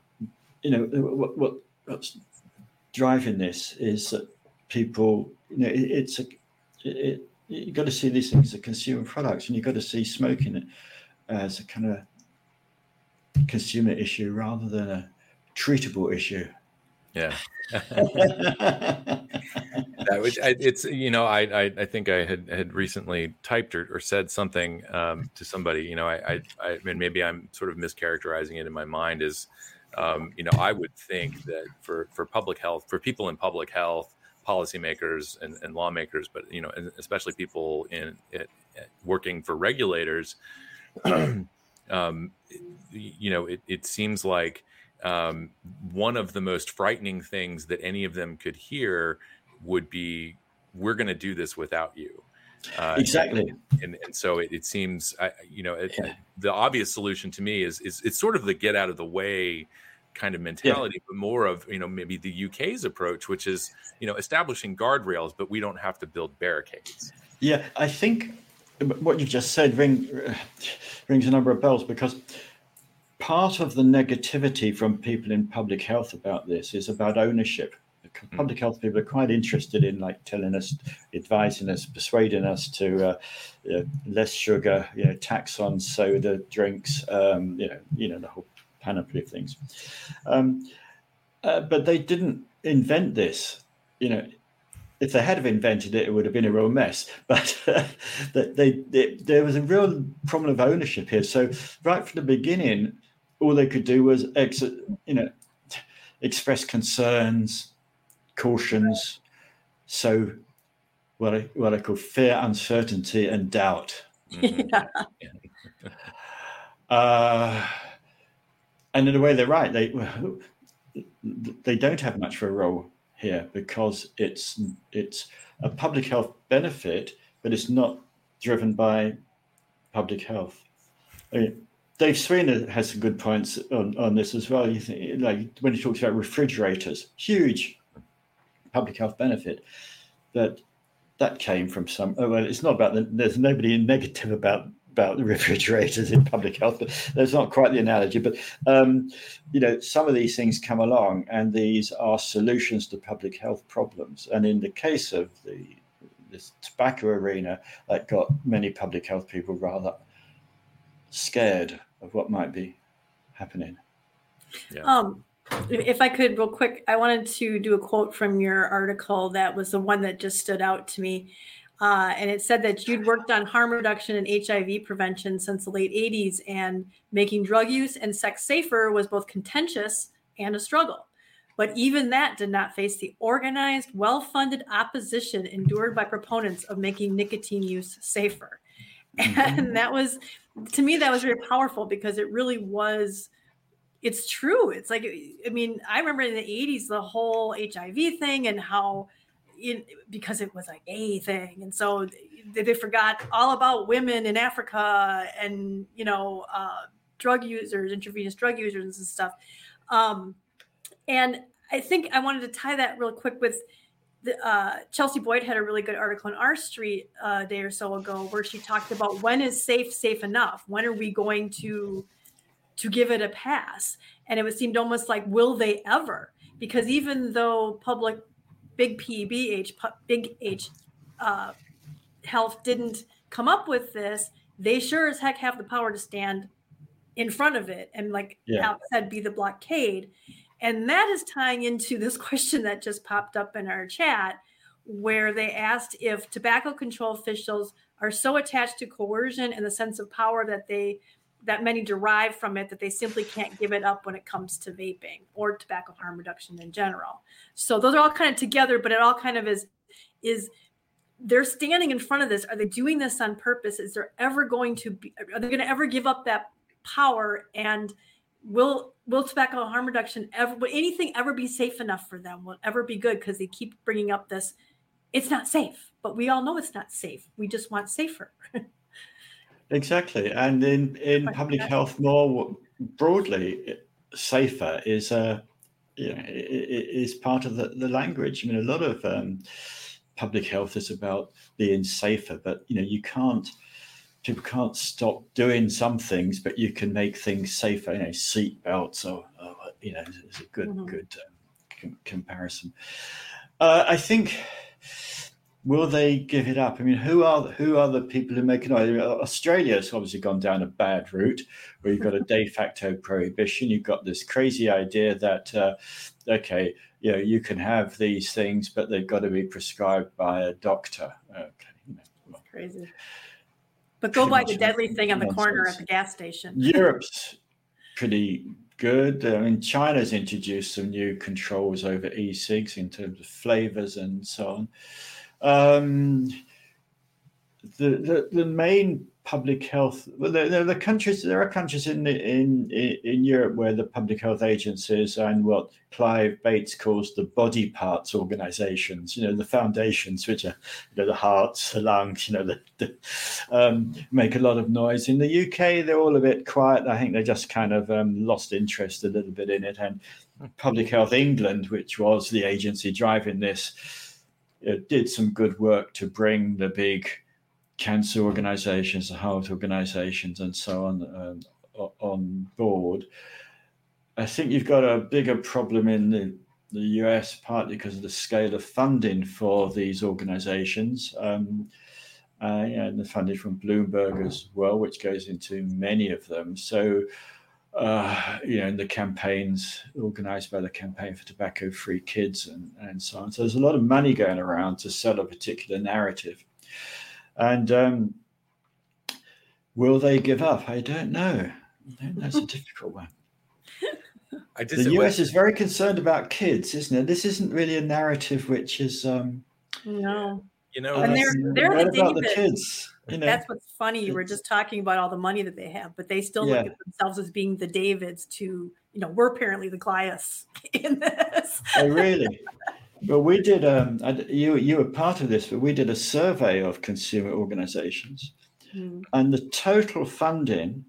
you know, what, what, what's driving this is that people, you know, it, it's a, it, you've got to see these things as consumer products, and you've got to see smoking as a kind of consumer issue rather than a treatable issue. Yeah. <laughs> that was, it's you know I, I, I think I had had recently typed or, or said something um, to somebody you know I, I I mean maybe I'm sort of mischaracterizing it in my mind is um, you know, I would think that for for public health, for people in public health, policymakers and, and lawmakers, but you know, especially people in, in working for regulators, <clears throat> um, you know, it, it seems like um, one of the most frightening things that any of them could hear would be, "We're going to do this without you." Uh, exactly. And, and so it, it seems, you know, it, yeah. the obvious solution to me is, is it's sort of the get out of the way kind of mentality, yeah. but more of, you know, maybe the UK's approach, which is, you know, establishing guardrails, but we don't have to build barricades. Yeah, I think what you've just said ring, rings a number of bells because part of the negativity from people in public health about this is about ownership Mm. public health people are quite interested in like telling us, advising us, persuading us to uh, you know, less sugar, you know, tax on soda drinks, um, you know, you know the whole panoply of things. Um, uh, but they didn't invent this. You know, if they had have invented it, it would have been a real mess. <laughs> But uh, they, they, there was a real problem of ownership here. So right from the beginning, all they could do was exit, you know, express concerns, cautions. So, what I, what I call fear, uncertainty, and doubt. Mm-hmm. <laughs> uh, and in a way, they're right. They they don't have much of a role here because it's it's a public health benefit, but it's not driven by public health. I mean, Dave Sweanor has some good points on, on this as well. You think, like when he talks about refrigerators, huge public health benefit. But that came from some. Oh, well, it's not about the, there's nobody negative about about the <laughs> refrigerators in public health, but that's not quite the analogy. But um, you know, some of these things come along, and these are solutions to public health problems. And in the case of the this tobacco arena, that got many public health people rather scared of what might be happening. Yeah. Um, if I could, real quick, I wanted to do a quote from your article that was the one that just stood out to me. Uh, and it said that you'd worked on harm reduction and HIV prevention since the late 80s, and making drug use and sex safer was both contentious and a struggle. But even that did not face the organized, well funded opposition endured by proponents of making nicotine use safer. <laughs> And that was, to me, that was very powerful because it really was it's true. It's like, I mean, I remember in the 80s, the whole HIV thing and how, because it was like a thing. And so they, they forgot all about women in Africa and, you know, uh, drug users, intravenous drug users and stuff. Um, and I think I wanted to tie that real quick with the, uh, Chelsea Boyd had a really good article in R Street uh, a day or so ago where she talked about when is safe safe enough? When are we going to to give it a pass. And it was seemed almost like, will they ever? Because even though public big PBH, big H uh, health didn't come up with this, they sure as heck have the power to stand in front of it and, like yeah. Said, be the blockade. And that is tying into this <laughs> question that just popped up in our chat, where they asked if tobacco control officials are so attached to coercion and the sense of power that they that many derive from it that they simply can't give it up when it comes to vaping or tobacco harm reduction in general. So those are all kind of together, but it all kind of is is they're standing in front of this. Are they doing this on purpose? Is there ever going to be are they going to ever give up that power and will will tobacco harm reduction ever will anything ever be safe enough for them will ever be good because they keep bringing up this it's not safe. But we all know it's not safe. We just want safer. <laughs> Exactly, and in in public health more broadly, safer is a uh, you know, is part of the, the language. I mean, a lot of um, public health is about being safer, but you know, you can't people can't stop doing some things, but you can make things safer. You know, seat belts or, or you know, it's a good mm-hmm. good um, com- comparison. Uh, I think will they give it up? I mean, who are who are the people who make it? Australia has obviously gone down a bad route, where you've got a <laughs> de facto prohibition. You've got this crazy idea that uh, okay, you know, you can have these things, but they've got to be prescribed by a doctor. Okay, you know, well, crazy. But go buy the deadly thing on the corner at the gas station. <laughs> Europe's pretty good. I mean, China's introduced some new controls over e-cigs in terms of flavors and so on. Um, the, the the main public health. Well, there, are countries. There are countries in, the, in in Europe where the public health agencies and what Clive Bates calls the body parts organisations. You know, the foundations, which are you know the hearts, the lungs. You know, the, the um, make a lot of noise. In the UK, they're all a bit quiet. I think they just kind of um, lost interest a little bit in it. And Public Health England, which was the agency driving this, did some good work to bring the big cancer organizations, heart organizations, and so on um, on board. I think you've got a bigger problem in the, the US, partly because of the scale of funding for these organizations. Um, uh, and the funding from Bloomberg as well, which goes into many of them. So, uh, you know, the campaigns organized by the Campaign for Tobacco Free Kids and, and so on. So, there's a lot of money going around to sell a particular narrative. And um, will they give up? I don't know. That's a difficult one. I the US is very concerned about kids, isn't it? This isn't really a narrative which is. Um, no. You know, and they're they're the, about the kids. You know, That's what's funny. You were just talking about all the money that they have, but they still yeah. look at themselves as being the Davids. To you know, we're apparently the Goliaths <laughs> in this. Oh, really? Well, we did. Um, you you were part of this, but we did a survey of consumer organisations, mm. and the total funding,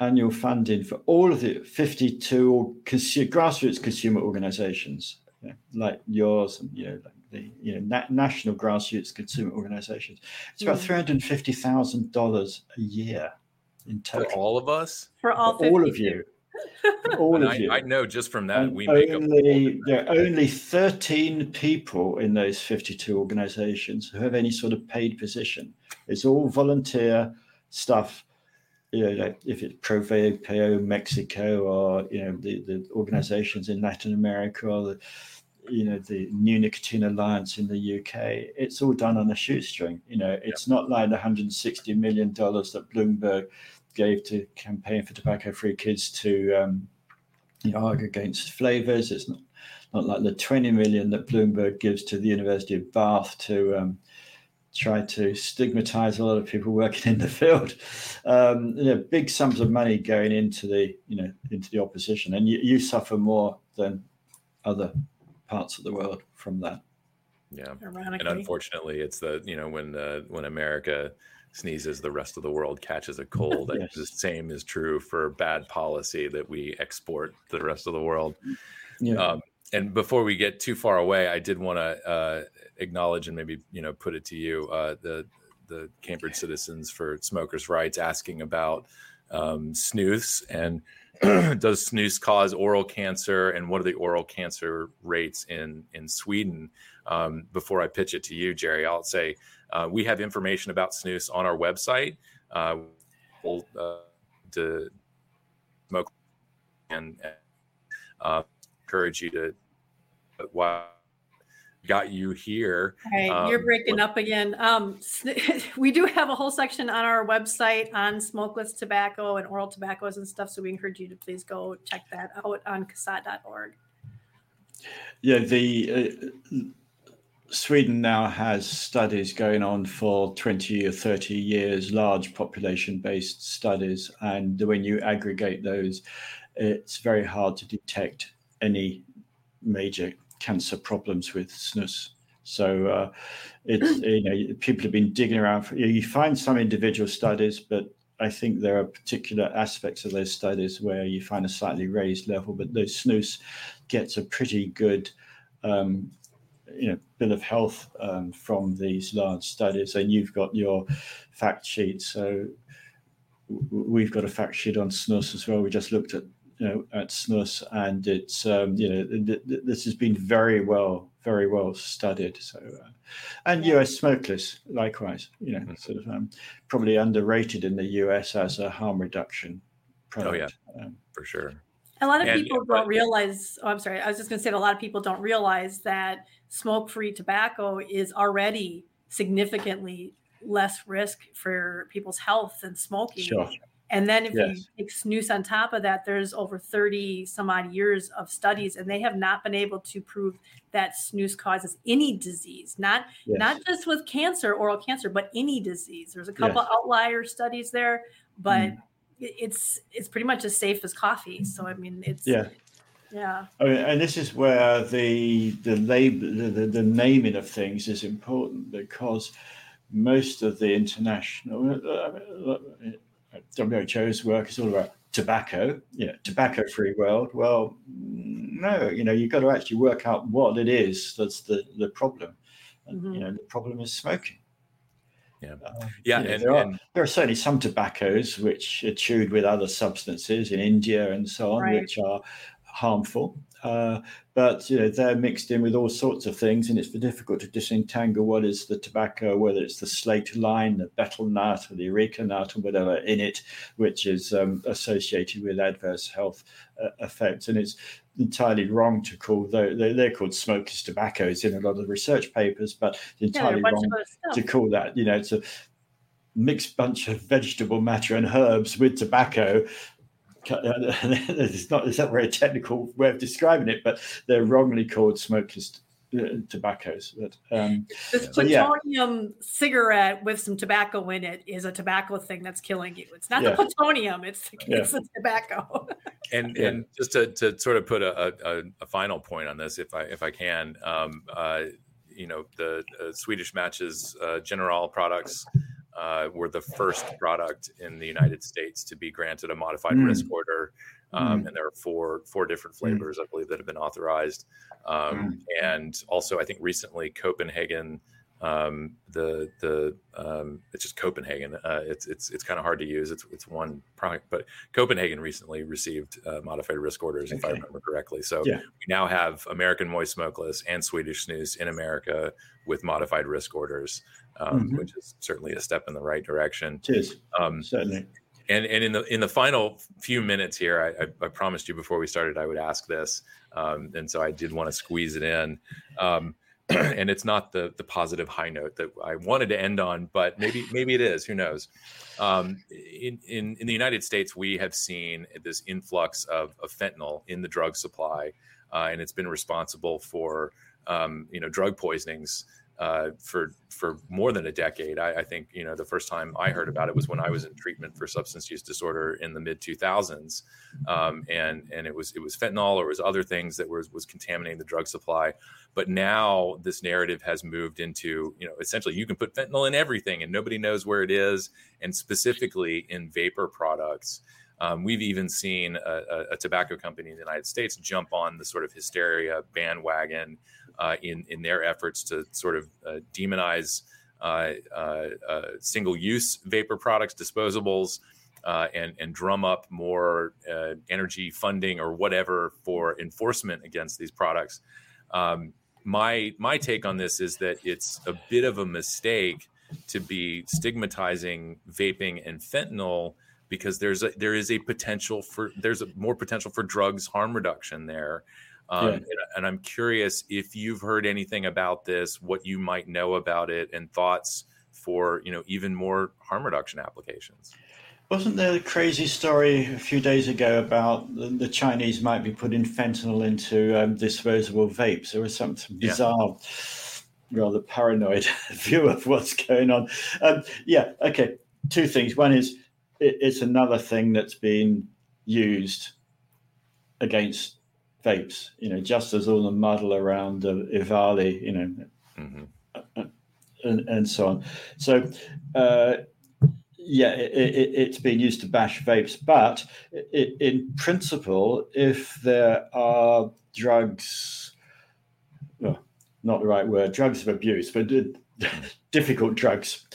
annual funding for all of the fifty-two consumer, grassroots consumer organisations, yeah, like yours, and you know, like the you know na- national grassroots consumer organisations, it's about mm. three hundred fifty thousand dollars a year in total. For all of us, for all, for all of you all of I, you. I know just from that and we only, there are only 13 people in those 52 organizations who have any sort of paid position. It's all volunteer stuff. You know, like if it's Proveo, Mexico, or you know the, the organizations in Latin America, or the you know the New Nicotine Alliance in the UK. It's all done on a shoestring. You know, it's not like the 160 million dollars that Bloomberg gave to campaign for tobacco-free kids to um, you know, argue against flavors. It's not not like the 20 million that Bloomberg gives to the University of Bath to um, try to stigmatize a lot of people working in the field. Um, you know, big sums of money going into the you know into the opposition, and you, you suffer more than other parts of the world from that. Yeah, and unfortunately, it's the you know when the when America sneezes, the rest of the world catches a cold. yes. The same is true for bad policy that we export to the rest of the world. Yeah. Um, and before we get too far away, I did want to uh, acknowledge and maybe you know put it to you uh, the the Cambridge Citizens for Smokers' Rights asking about um, snus and <clears throat> does snus cause oral cancer and what are the oral cancer rates in in Sweden? Um, before I pitch it to you, Gerry, I'll say uh, we have information about snus on our website. Uh, we'll uh, to smoke and uh, encourage you to while got you here. All right, um, you're breaking up again. Um, <laughs> we do have a whole section on our website on smokeless tobacco and oral tobaccos and stuff. So we encourage you to please go check that out on CASAA.org. Yeah, the uh, Sweden now has studies going on for 20 or 30 years, large population based studies. And when you aggregate those, it's very hard to detect any major cancer problems with snus. So uh, it's <clears throat> you know people have been digging around. For, you, find some individual studies, but I think there are particular aspects of those studies where you find a slightly raised level. But the snus gets a pretty good um, you know bill of health um, from these large studies, and you've got your fact sheet. So we've got a fact sheet on snus as well. We just looked at you know at snus, and it's um, you know th- th- this has been very well very well studied. So uh, and US smokeless likewise, you know, mm-hmm. sort of um, probably underrated in the US as a harm reduction product. Oh yeah, um, for sure. A lot of and, people don't realize. Oh, I'm sorry. I was just going to say that a lot of people don't realize that smoke-free tobacco is already significantly less risk for people's health than smoking. Sure. And then if yes. you take snus on top of that, there's over 30 some odd years of studies, and they have not been able to prove that snus causes any disease, not yes. not just with cancer, oral cancer, but any disease. There's a couple yes. outlier studies there, but mm. it's it's pretty much as safe as coffee. So I mean, it's yeah. Yeah. I mean, and this is where the the label, the, the, the naming of things is important because most of the international uh, uh, WHO's work is all about tobacco, you know, tobacco free world. Well, no, you know, you've got to actually work out what it is that's the, the problem. And, mm-hmm. you know, the problem is smoking. Yeah. Um, yeah. You know, and, there, and, are, there are certainly some tobaccos which are chewed with other substances in India and so on, right. which are harmful. Uh, but you know they're mixed in with all sorts of things, and it's difficult to disentangle what is the tobacco, whether it's the slaked lime, the betel nut, or the areca nut, or whatever in it, which is um, associated with adverse health uh, effects. And it's entirely wrong to call they're, they're called smokeless tobaccos in a lot of research papers, but it's entirely yeah, wrong to call that. You know, it's a mixed bunch of vegetable matter and herbs with tobacco <laughs> it's not it's not a very technical way of describing it, but they're wrongly called smokeless uh, tobaccos. But um, this plutonium yeah. cigarette with some tobacco in it is a tobacco thing that's killing you. It's not yeah. the plutonium; it's the, yeah. it's the tobacco. <laughs> and and just to, to sort of put a, a, a, final point on this, if I if I can, um, uh, you know, the uh, Swedish Matches uh, General products uh, were the first product in the United States to be granted a modified mm. risk order. Um, mm. And there are four four different mm. flavors, mm. I believe, that have been authorized. Um, mm. And also, I think recently Copenhagen um, the the um, it's just Copenhagen. Uh, it's it's it's kind of hard to use. It's it's one product, but Copenhagen recently received uh, modified risk orders, okay. if I remember correctly. So yeah. we now have American moist smokeless and Swedish snus in America with modified risk orders, um, mm-hmm. which is certainly a step in the right direction. It is um, certainly. And and in the in the final few minutes here, I, I, I promised you before we started I would ask this, um, and so I did want to squeeze it in. Um, <clears throat> and it's not the the positive high note that I wanted to end on, but maybe maybe it is. Who knows? Um, in, in in the United States, we have seen this influx of, of fentanyl in the drug supply, uh, and it's been responsible for um, you know drug poisonings uh, for for more than a decade. I, I, think you know the first time I heard about it was when I was in treatment for substance use disorder in the mid 2000s, um, and and it was it was fentanyl or it was other things that was was contaminating the drug supply. But now this narrative has moved into you know essentially you can put fentanyl in everything and nobody knows where it is, and specifically in vapor products. Um, we've even seen a, a, tobacco company in the United States jump on the sort of hysteria bandwagon in in their efforts to sort of uh, demonize uh, uh, uh single-use vapor products, disposables, and and drum up more energy funding or whatever for enforcement against these products. Um, my my take on this is that it's a bit of a mistake to be stigmatizing vaping and fentanyl because there's a there is a potential for there's a more potential for drugs harm reduction there um, yeah. and, and, I'm curious if you've heard anything about this, what you might know about it, and thoughts for you know even more harm reduction applications. Wasn't there a crazy story a few days ago about the, the Chinese might be putting fentanyl into um, disposable vapes? There was some bizarre, yeah. rather paranoid <laughs> view of what's going on. Um, yeah, okay. Two things. One is it, it's another thing that's being used against vapes, you know, just as all the muddle around uh, EVALI, you know, mm-hmm. And, and so on. So, uh, yeah, it, has it, been used to bash vapes, but it, in principle, if there are drugs, well, not the right word, drugs of abuse, but <laughs> difficult drugs,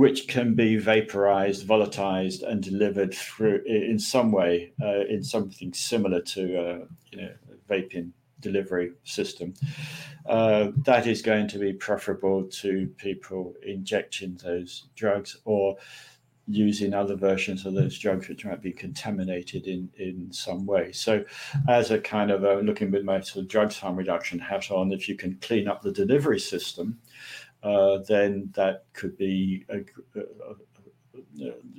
which can be vaporized, volatilized, and delivered through in some way, uh, in something similar to uh, you know vaping delivery system. Uh, that is going to be preferable to people injecting those drugs or using other versions of those drugs which might be contaminated in, in some way. So, as a kind of a, looking with my sort of drugs harm reduction hat on, if you can clean up the delivery system, uh, then that could be a, a,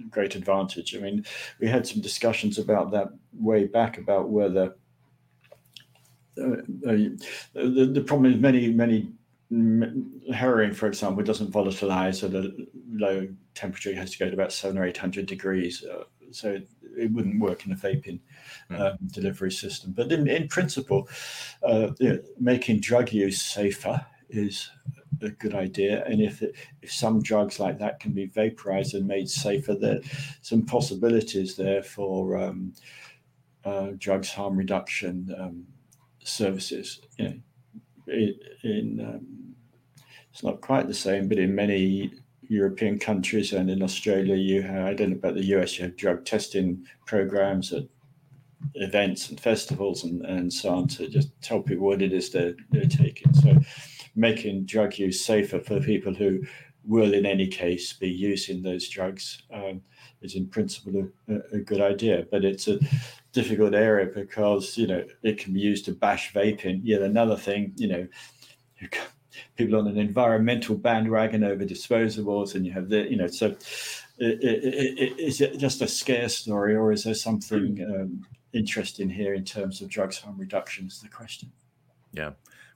great advantage. I mean, we had some discussions about that way back about whether uh, the, the problem is many many heroin, for example, doesn't volatilize at a low temperature. It has to go to about seven or eight hundred degrees, uh, so it wouldn't work in a vaping hmm. um, delivery system. But in, in principle, uh, you know, making drug use safer is a good idea. And if it, if some drugs like that can be vaporized and made safer, there some possibilities there for um, uh, drugs harm reduction um, services. You know, in, um, it's not quite the same, but in many European countries and in Australia, you have, I don't know about the US, you have drug testing programs at events and festivals and, and so on to just tell people what it is they're, they're taking. So making drug use safer for people who will in any case be using those drugs um, is in principle a, a, good idea. But it's a difficult area because, you know, it can be used to bash vaping. Yet another thing, you know, people on an environmental bandwagon over disposables and you have the, you know, so is it just a scare story or is there something hmm. um, interesting here in terms of drugs harm reduction is the question. Yeah.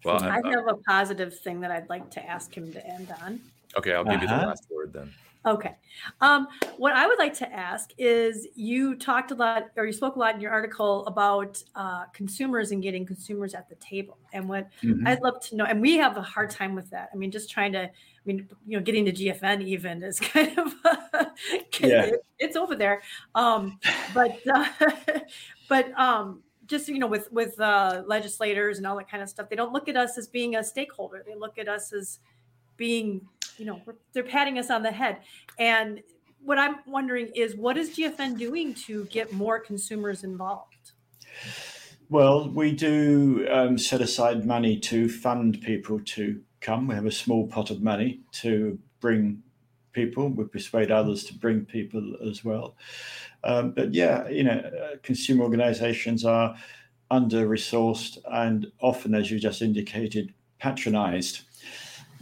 Well, I, I have a positive thing that I'd like to ask him to end on. Okay, I'll give uh-huh. you the uh-huh. last word then. Okay. Um, what I would like to ask is you talked a lot, or you spoke a lot in your article about uh, consumers and getting consumers at the table. And what mm-hmm. I'd love to know, and we have a hard time with that. I mean, just trying to, I mean, you know, getting to GFN even is <laughs> kind of, yeah. it, it's over there. Um, but, uh, <laughs> but, um, just you know with with uh, legislators and all that kind of stuff they don't look at us as being a stakeholder. They look at us as being you know they're patting us on the head. And what i'm wondering is what is gfn doing to get more consumers involved? Well we do um, set aside money to fund people to come. We have a small pot of money to bring people we persuade others to bring people as well um, but yeah you know uh, consumer organizations are under resourced and often as you just indicated patronized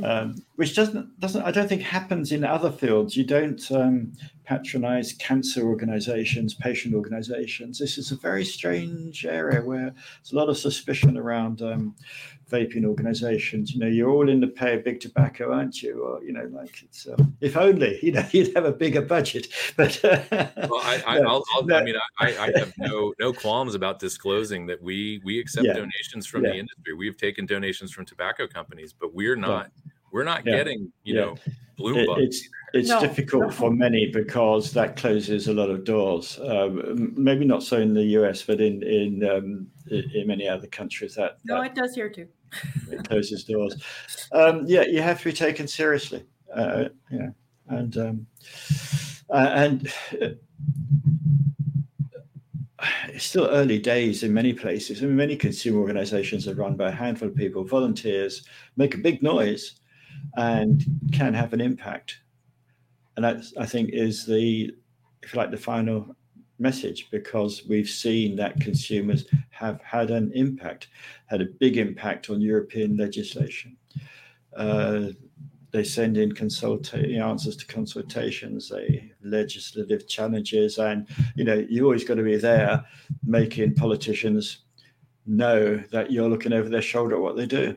um, which doesn't doesn't I don't think happens in other fields. You don't um, patronize cancer organizations, patient organizations. This is a very strange area where there's a lot of suspicion around um, vaping organizations. You know, you're all in the pay of big tobacco, aren't you? Or you know, like it's um, if only <laughs> you know you'd have a bigger budget. <laughs> But uh, well, I, I, no, I'll, no. I mean, I, I, have no no qualms about disclosing that we we accept yeah. donations from yeah. the industry. We've taken donations from tobacco companies, but we're not. We're not yeah. getting, you know, blue it, It's it's no, difficult no. for many because that closes a lot of doors. Um, maybe not so in the US, but in in um, in many other countries that no, that, it does here too. it closes doors. Um, yeah, you have to be taken seriously. Uh, yeah, and um, uh, and. Uh, it's still early days in many places. I mean, many consumer organizations are run by a handful of people, volunteers, make a big noise, and can have an impact. And that, I think, is the, if you like, the final message because we've seen that consumers have had an impact, had a big impact on European legislation. Uh, they send in consulta- answers to consultations, they legislative challenges, and you know you always got to be there, making politicians know that you're looking over their shoulder at what they do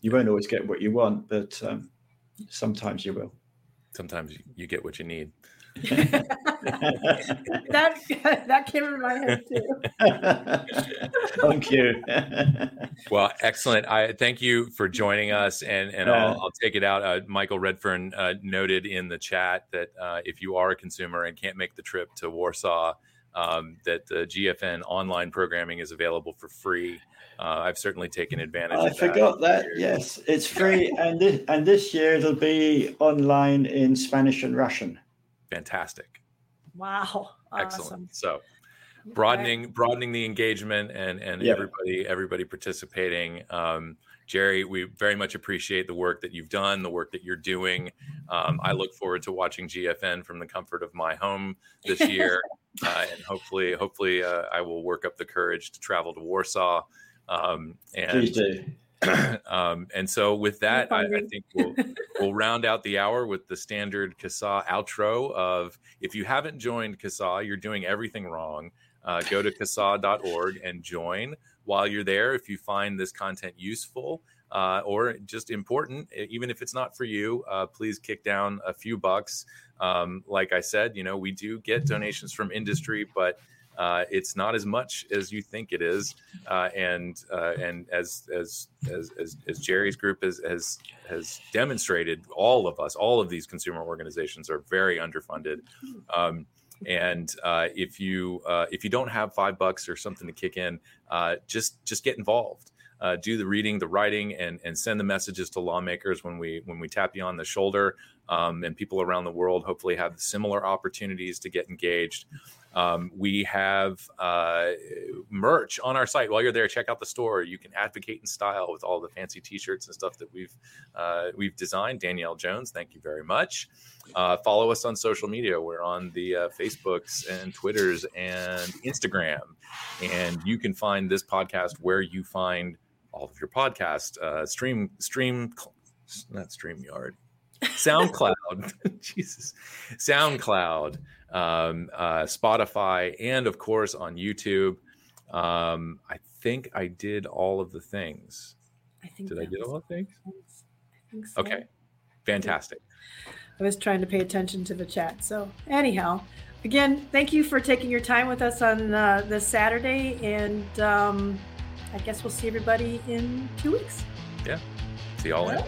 you won't always get what you want, but um, sometimes you will. Sometimes you get what you need. <laughs> that <laughs> that came in my head too. <laughs> thank you. well, excellent. I thank you for joining us, and and I'll, I'll take it out. Uh, Michael Redfern uh, noted in the chat that uh, if you are a consumer and can't make the trip to Warsaw, um, that the GFN online programming is available for free. Uh, I've certainly taken advantage. Of it. I forgot that. that. Yes, it's free, and this, and this year it'll be online in Spanish and Russian. Fantastic! Wow, excellent. Awesome. So broadening broadening the engagement and and yep. everybody everybody participating. Um, Gerry, we very much appreciate the work that you've done, the work that you're doing. Um, I look forward to watching GFN from the comfort of my home this year, <laughs> uh, and hopefully, hopefully, uh, I will work up the courage to travel to Warsaw. Um, and <clears throat> um, and so with that, I, I, think we'll <laughs> we'll round out the hour with the standard CASAA outro of if you haven't joined CASAA, you're doing everything wrong. Uh, go to CASAA.org and join. While you're there, if you find this content useful, uh, or just important, even if it's not for you, uh, please kick down a few bucks. Um, like I said, you know, we do get donations from industry, but uh, it's not as much as you think it is, uh, and uh, and as, as as as as Gerry's group has has has demonstrated, all of us, all of these consumer organizations are very underfunded. Um, and uh, if you uh, if you don't have five bucks or something to kick in, uh, just just get involved. Uh, do the reading, the writing, and and send the messages to lawmakers when we when we tap you on the shoulder. Um, and people around the world hopefully have similar opportunities to get engaged. Um, we have uh, merch on our site. While you're there, check out the store. You can advocate in style with all the fancy T-shirts and stuff that we've uh, we've designed. Danielle Jones, thank you very much. Uh, follow us on social media. We're on the uh, Facebooks and Twitters and Instagram, and you can find this podcast where you find all of your podcast uh, stream stream not StreamYard. <laughs> SoundCloud, <laughs> Jesus, SoundCloud, um, uh, Spotify, and of course on YouTube. Um, I think I did all of the things. I think did I do all the things? I think so. Okay, fantastic. I was trying to pay attention to the chat. So anyhow, again, thank you for taking your time with us on uh, this Saturday, and um, I guess we'll see everybody in two weeks. Yeah, see y'all later.